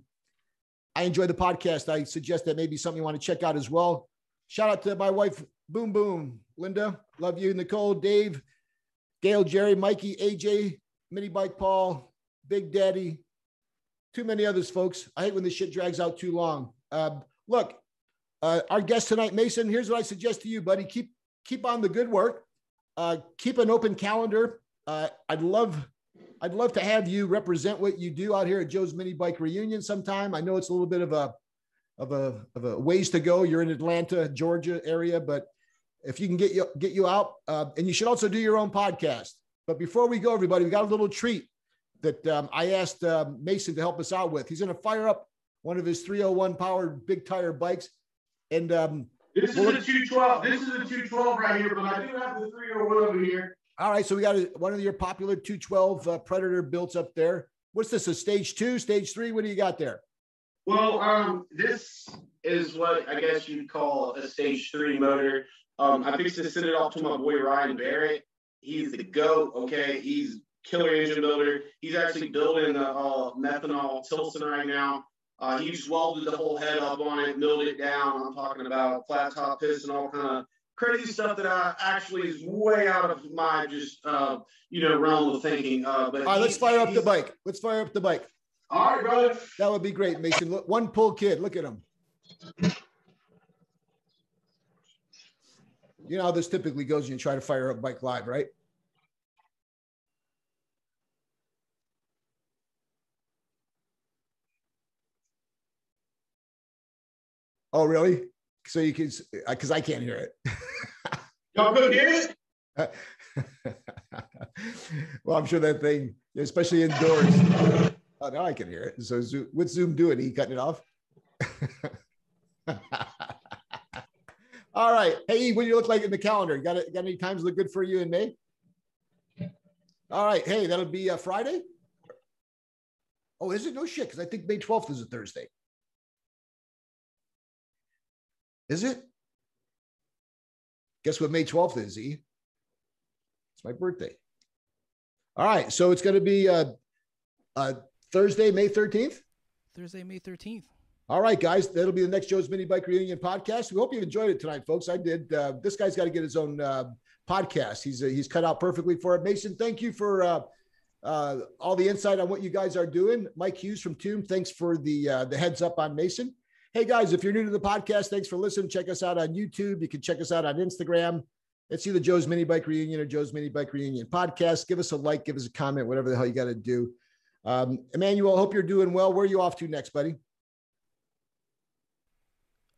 I enjoy the podcast. I suggest that maybe something you want to check out as well. Shout out to my wife, Boom Boom, Linda. Love you, Nicole, Dave, Gail, Jerry, Mikey, AJ, Mini Bike Paul, Big Daddy, too many others, folks. I hate when this shit drags out too long. Uh, look, uh, our guest tonight, Mason. Here's what I suggest to you, buddy. Keep keep on the good work. Uh, keep an open calendar. Uh, I'd love I'd love to have you represent what you do out here at Joe's Mini Bike Reunion sometime. I know it's a little bit of a of a of a ways to go. You're in Atlanta, Georgia area, but if you can get you get you out, uh, and you should also do your own podcast. But before we go, everybody, we got a little treat that um, I asked uh, Mason to help us out with. He's going to fire up one of his 301 powered big tire bikes, and um, This is a 212. This is a 212 right here, but I do have the 301 over here. all right. So we got a, one of your popular 212 uh, Predator builds up there. What's this? A stage two, stage three? What do you got there? Well, um, this is what I guess you'd call a stage three motor. Um, I fixed to send it off to my boy Ryan Barrett. He's the goat. Okay, he's killer engine builder. He's actually building the uh, methanol Tilson right now. Uh, he just welded the whole head up on it, milled it down. I'm talking about flat top piston, all kind of crazy stuff that I actually is way out of my just uh, you know realm of thinking. Uh, but All right, let's fire up the bike. Let's fire up the bike. All right, brother. That would be great, Mason. Look, one pull kid. Look at him. You know how this typically goes when you try to fire up bike live, right? Oh, really? So you can, because uh, I can't hear it. Y'all get it. well, I'm sure that thing, especially indoors. Oh, now I can hear it. So, Zoom, what's Zoom doing? He cutting it off? All right. Hey, what do you look like in the calendar? You Got? Got any times look good for you in May? All right. Hey, that'll be a Friday. Oh, is it? No shit, because I think May 12th is a Thursday. Is it? Guess what May 12th is, E? It's my birthday. All right. So it's going to be uh, uh, Thursday, May 13th? Thursday, May 13th. All right, guys, that'll be the next Joe's Mini Bike Reunion podcast. We hope you enjoyed it tonight, folks. I did. Uh, this guy's got to get his own uh, podcast. He's uh, he's cut out perfectly for it. Mason, thank you for uh, uh, all the insight on what you guys are doing. Mike Hughes from Tomb, thanks for the uh, the heads up on Mason. Hey guys, if you're new to the podcast, thanks for listening. Check us out on YouTube. You can check us out on Instagram. It's either Joe's Mini Bike Reunion or Joe's Mini Bike Reunion podcast. Give us a like, give us a comment, whatever the hell you got to do. Um, Emmanuel, hope you're doing well. Where are you off to next, buddy?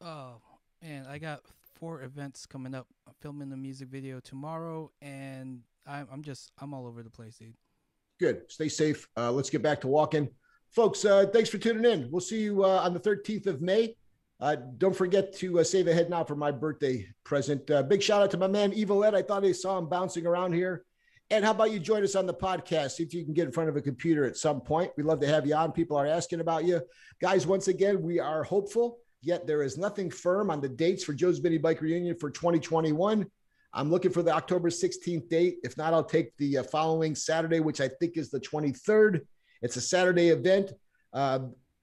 Oh man, I got four events coming up. I'm filming the music video tomorrow, and I'm, I'm just I'm all over the place, dude. Good. Stay safe. Uh, let's get back to walking, folks. Uh, thanks for tuning in. We'll see you uh, on the 13th of May. Uh, don't forget to uh, save a head now for my birthday present. Uh, big shout out to my man Evil Ed. I thought I saw him bouncing around here. And how about you join us on the podcast? See if you can get in front of a computer at some point. We'd love to have you on. People are asking about you. Guys, once again, we are hopeful Yet there is nothing firm on the dates for Joe's Mini Bike Reunion for 2021. I'm looking for the October 16th date. If not, I'll take the uh, following Saturday, which I think is the 23rd. It's a Saturday event. Uh,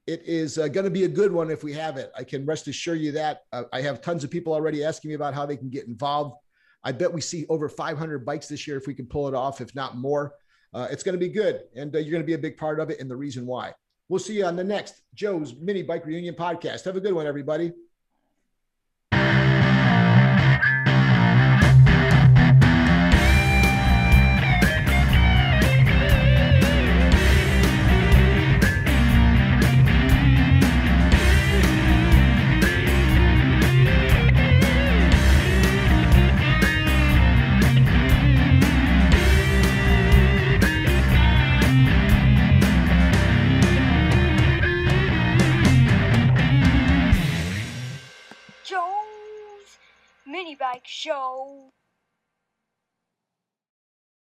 it is uh, going to be a good one if we have it. I can rest assure you that. Uh, I have tons of people already asking me about how they can get involved. I bet we see over 500 bikes this year if we can pull it off, if not more. Uh, it's going to be good, and uh, you're going to be a big part of it, and the reason why. We'll see you on the next Joe's Mini Bike Reunion podcast. Have a good one, everybody. Show.